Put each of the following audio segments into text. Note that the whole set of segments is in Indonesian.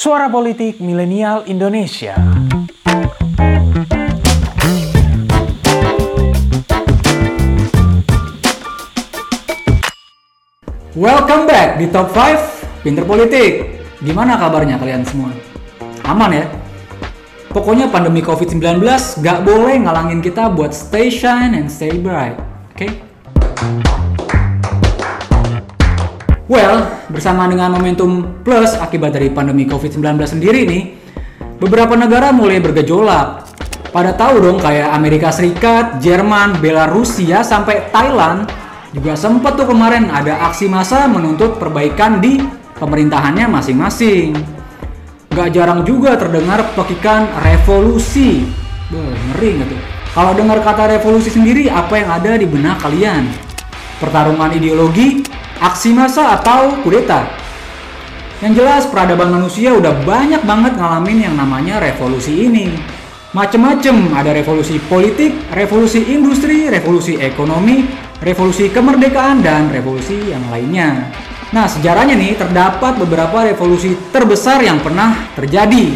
Suara Politik Milenial Indonesia. Welcome back di Top 5 Pinter Politik. Gimana kabarnya kalian semua? Aman ya? Pokoknya pandemi COVID-19 gak boleh ngalangin kita buat stay shine and stay bright. Oke? Okay? Well, bersama dengan momentum plus akibat dari pandemi COVID-19 sendiri nih, beberapa negara mulai bergejolak. Pada tahu dong kayak Amerika Serikat, Jerman, Belarusia, sampai Thailand juga sempat tuh kemarin ada aksi massa menuntut perbaikan di pemerintahannya masing-masing. Gak jarang juga terdengar pekikan revolusi. Beuh, ngeri tuh? Kalau dengar kata revolusi sendiri, apa yang ada di benak kalian? Pertarungan ideologi, aksi massa atau kudeta? Yang jelas peradaban manusia udah banyak banget ngalamin yang namanya revolusi ini. Macem-macem, ada revolusi politik, revolusi industri, revolusi ekonomi, revolusi kemerdekaan, dan revolusi yang lainnya. Nah, sejarahnya nih terdapat beberapa revolusi terbesar yang pernah terjadi.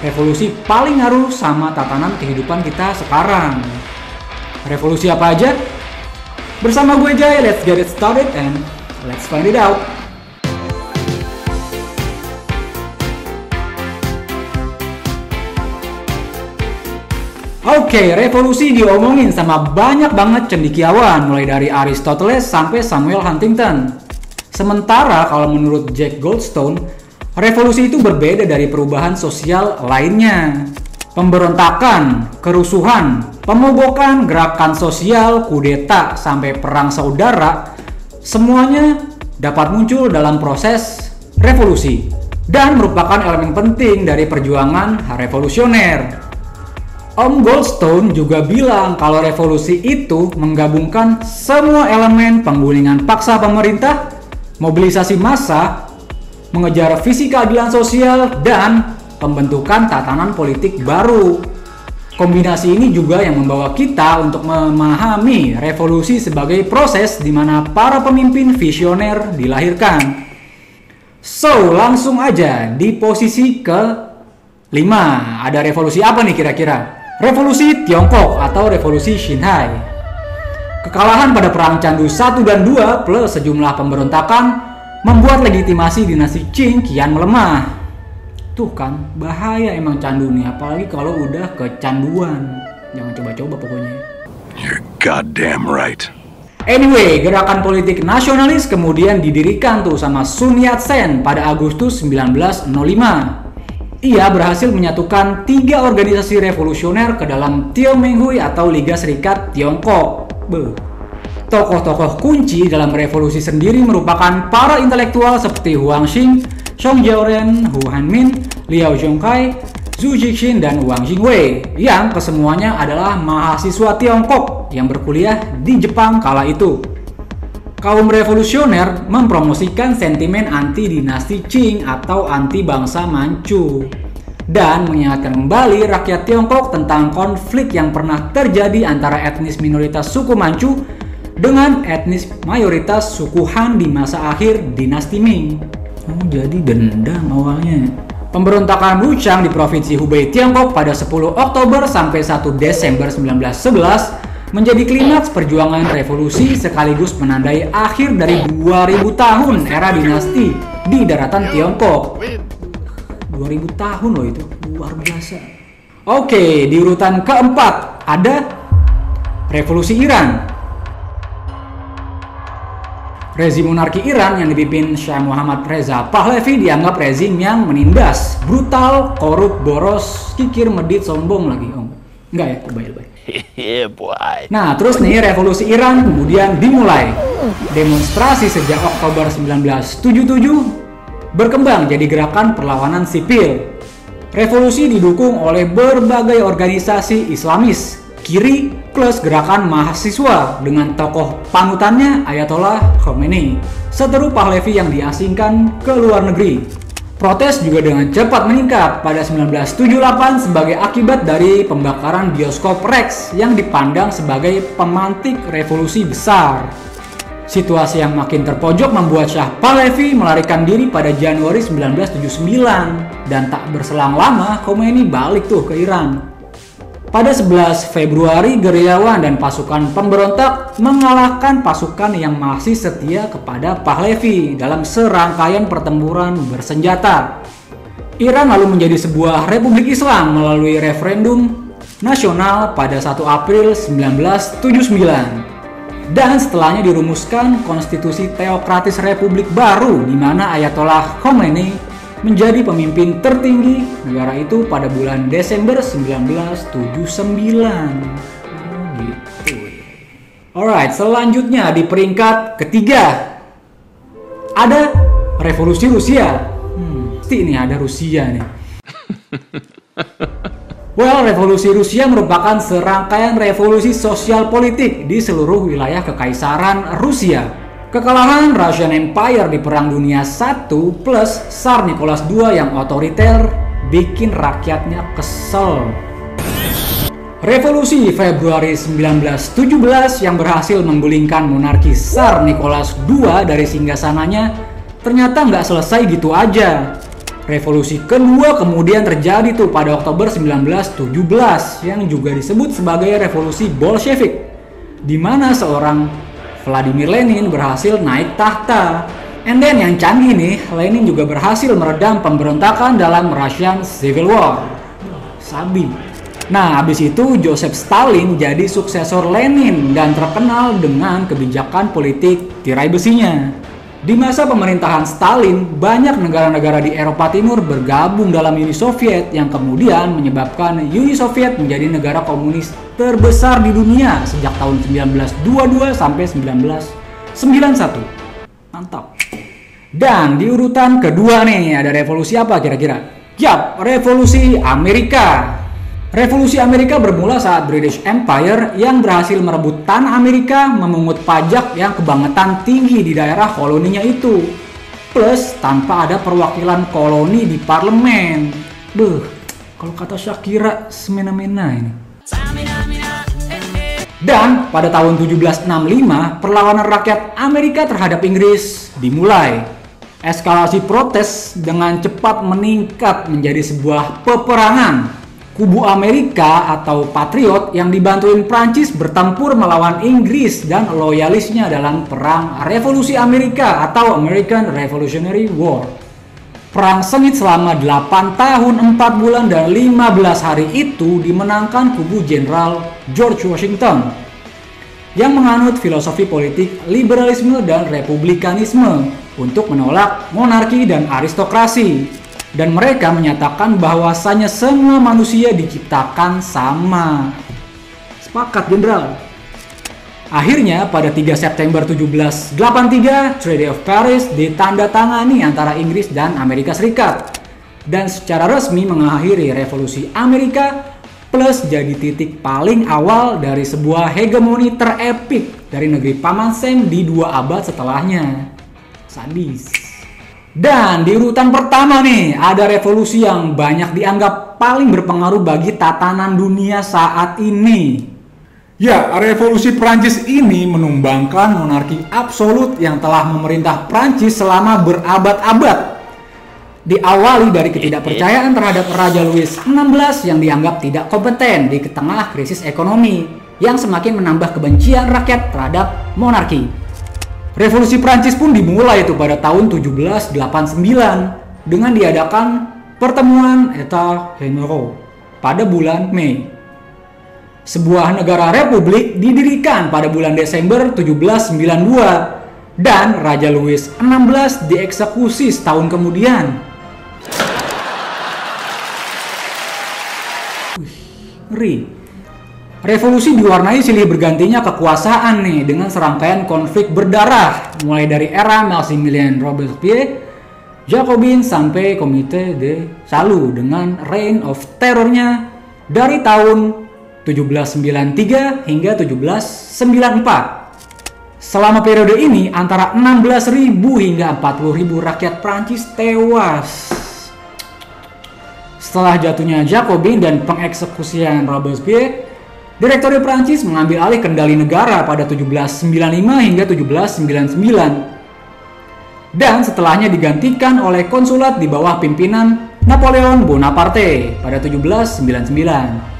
Revolusi paling ngaruh sama tatanan kehidupan kita sekarang. Revolusi apa aja? Bersama gue Jay, let's get it started and let's find it out. Oke, revolusi diomongin sama banyak banget cendikiawan, mulai dari Aristoteles sampai Samuel Huntington. Sementara kalau menurut Jack Goldstone, revolusi itu berbeda dari perubahan sosial lainnya. Pemberontakan, kerusuhan, pemogokan, gerakan sosial, kudeta, sampai perang saudara, semuanya dapat muncul dalam proses revolusi dan merupakan elemen penting dari perjuangan revolusioner. Om Goldstone juga bilang kalau revolusi itu menggabungkan semua elemen penggulingan paksa pemerintah, mobilisasi massa, mengejar visi keadilan sosial, dan pembentukan tatanan politik baru. Kombinasi ini juga yang membawa kita untuk memahami revolusi sebagai proses di mana para pemimpin visioner dilahirkan. So, langsung aja di posisi ke 5. Ada revolusi apa nih kira-kira? Revolusi Tiongkok atau Revolusi Xinhai. Kekalahan pada Perang Candu 1 dan 2 plus sejumlah pemberontakan membuat legitimasi dinasti Qing kian melemah. Tuh kan, bahaya emang candu nih, apalagi kalau udah kecanduan. Jangan coba-coba pokoknya. You're goddamn right. Anyway, gerakan politik nasionalis kemudian didirikan tuh sama Sun Yat-sen pada Agustus 1905. Ia berhasil menyatukan tiga organisasi revolusioner ke dalam Tiongmenghui atau Liga Serikat Tiongkok. Beuh. Tokoh-tokoh kunci dalam revolusi sendiri merupakan para intelektual seperti Huang Xing, Song Jiaoren, Hu Hanmin, Liao Zhongkai, Zhu Jixin, dan Wang Jingwei yang kesemuanya adalah mahasiswa Tiongkok yang berkuliah di Jepang kala itu kaum revolusioner mempromosikan sentimen anti dinasti Qing atau anti bangsa Manchu dan mengingatkan kembali rakyat Tiongkok tentang konflik yang pernah terjadi antara etnis minoritas suku Manchu dengan etnis mayoritas suku Han di masa akhir dinasti Ming. Oh, jadi dendam awalnya. Pemberontakan Wuchang di Provinsi Hubei, Tiongkok pada 10 Oktober sampai 1 Desember 1911 menjadi klimaks perjuangan revolusi sekaligus menandai akhir dari 2000 tahun era dinasti di daratan Tiongkok. 2000 tahun loh itu, luar biasa. Oke, di urutan keempat ada Revolusi Iran. Rezim monarki Iran yang dipimpin Shah Muhammad Reza Pahlavi dianggap rezim yang menindas, brutal, korup, boros, kikir, medit, sombong lagi. Oh, enggak ya, lebay-lebay. yeah, boy. Nah, terus nih revolusi Iran kemudian dimulai. Demonstrasi sejak Oktober 1977 berkembang jadi gerakan perlawanan sipil. Revolusi didukung oleh berbagai organisasi Islamis, kiri plus gerakan mahasiswa dengan tokoh panutannya Ayatollah Khomeini, seteru Pahlavi yang diasingkan ke luar negeri. Protes juga dengan cepat meningkat pada 1978 sebagai akibat dari pembakaran bioskop Rex yang dipandang sebagai pemantik revolusi besar. Situasi yang makin terpojok membuat Shah Pahlavi melarikan diri pada Januari 1979 dan tak berselang lama Khomeini balik tuh ke Iran. Pada 11 Februari, gerilyawan dan pasukan pemberontak mengalahkan pasukan yang masih setia kepada Pahlavi dalam serangkaian pertempuran bersenjata. Iran lalu menjadi sebuah republik Islam melalui referendum nasional pada 1 April 1979. Dan setelahnya dirumuskan konstitusi teokratis republik baru di mana Ayatollah Khomeini menjadi pemimpin tertinggi negara itu pada bulan Desember 1979. Oh, gitu. Alright, selanjutnya di peringkat ketiga ada revolusi Rusia. Hmm, pasti ini ada Rusia nih. Well, revolusi Rusia merupakan serangkaian revolusi sosial politik di seluruh wilayah kekaisaran Rusia Kekalahan Russian Empire di Perang Dunia I plus Tsar Nicholas II yang otoriter bikin rakyatnya kesel. Revolusi Februari 1917 yang berhasil menggulingkan monarki Tsar Nicholas II dari singgasananya ternyata nggak selesai gitu aja. Revolusi kedua kemudian terjadi tuh pada Oktober 1917 yang juga disebut sebagai revolusi Bolshevik di mana seorang Vladimir Lenin berhasil naik tahta. And then yang canggih nih, Lenin juga berhasil meredam pemberontakan dalam Russian Civil War. Sabi. Nah, habis itu Joseph Stalin jadi suksesor Lenin dan terkenal dengan kebijakan politik tirai besinya. Di masa pemerintahan Stalin, banyak negara-negara di Eropa Timur bergabung dalam Uni Soviet yang kemudian menyebabkan Uni Soviet menjadi negara komunis terbesar di dunia sejak tahun 1922 sampai 1991. Mantap. Dan di urutan kedua nih ada revolusi apa kira-kira? Yap, revolusi Amerika. Revolusi Amerika bermula saat British Empire yang berhasil merebut tanah Amerika memungut pajak yang kebangetan tinggi di daerah koloninya itu. Plus tanpa ada perwakilan koloni di parlemen. Beuh, kalau kata Shakira semena-mena ini. Dan pada tahun 1765, perlawanan rakyat Amerika terhadap Inggris dimulai. Eskalasi protes dengan cepat meningkat menjadi sebuah peperangan kubu Amerika atau Patriot yang dibantuin Prancis bertempur melawan Inggris dan loyalisnya dalam Perang Revolusi Amerika atau American Revolutionary War. Perang sengit selama 8 tahun 4 bulan dan 15 hari itu dimenangkan kubu Jenderal George Washington yang menganut filosofi politik liberalisme dan republikanisme untuk menolak monarki dan aristokrasi dan mereka menyatakan bahwasanya semua manusia diciptakan sama. Sepakat, Jenderal. Akhirnya pada 3 September 1783, Treaty of Paris ditandatangani antara Inggris dan Amerika Serikat dan secara resmi mengakhiri revolusi Amerika plus jadi titik paling awal dari sebuah hegemoni terepik dari negeri Paman Sam di dua abad setelahnya. Sadis. Dan di urutan pertama nih, ada revolusi yang banyak dianggap paling berpengaruh bagi tatanan dunia saat ini. Ya, revolusi Prancis ini menumbangkan monarki absolut yang telah memerintah Prancis selama berabad-abad. Diawali dari ketidakpercayaan terhadap Raja Louis XVI yang dianggap tidak kompeten di tengah krisis ekonomi yang semakin menambah kebencian rakyat terhadap monarki. Revolusi Prancis pun dimulai itu pada tahun 1789 dengan diadakan pertemuan Etat Généraux pada bulan Mei. Sebuah negara republik didirikan pada bulan Desember 1792 dan Raja Louis XVI dieksekusi setahun kemudian. Ngeri. Revolusi diwarnai silih bergantinya kekuasaan nih dengan serangkaian konflik berdarah mulai dari era Maximilien Robespierre, Jacobin sampai Komite de Salu dengan reign of terrornya dari tahun 1793 hingga 1794. Selama periode ini antara 16.000 hingga 40.000 rakyat Prancis tewas. Setelah jatuhnya Jacobin dan pengeksekusian Robespierre, Direktori Prancis mengambil alih kendali negara pada 1795 hingga 1799. Dan setelahnya digantikan oleh konsulat di bawah pimpinan Napoleon Bonaparte pada 1799.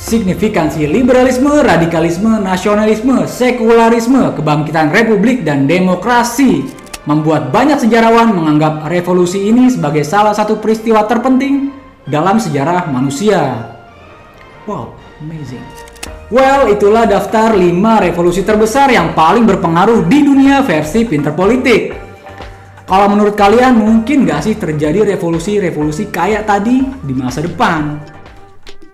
Signifikansi liberalisme, radikalisme, nasionalisme, sekularisme, kebangkitan republik dan demokrasi membuat banyak sejarawan menganggap revolusi ini sebagai salah satu peristiwa terpenting dalam sejarah manusia. Wow, amazing. Well, itulah daftar 5 revolusi terbesar yang paling berpengaruh di dunia versi Pinter Politik. Kalau menurut kalian mungkin gak sih terjadi revolusi-revolusi kayak tadi di masa depan?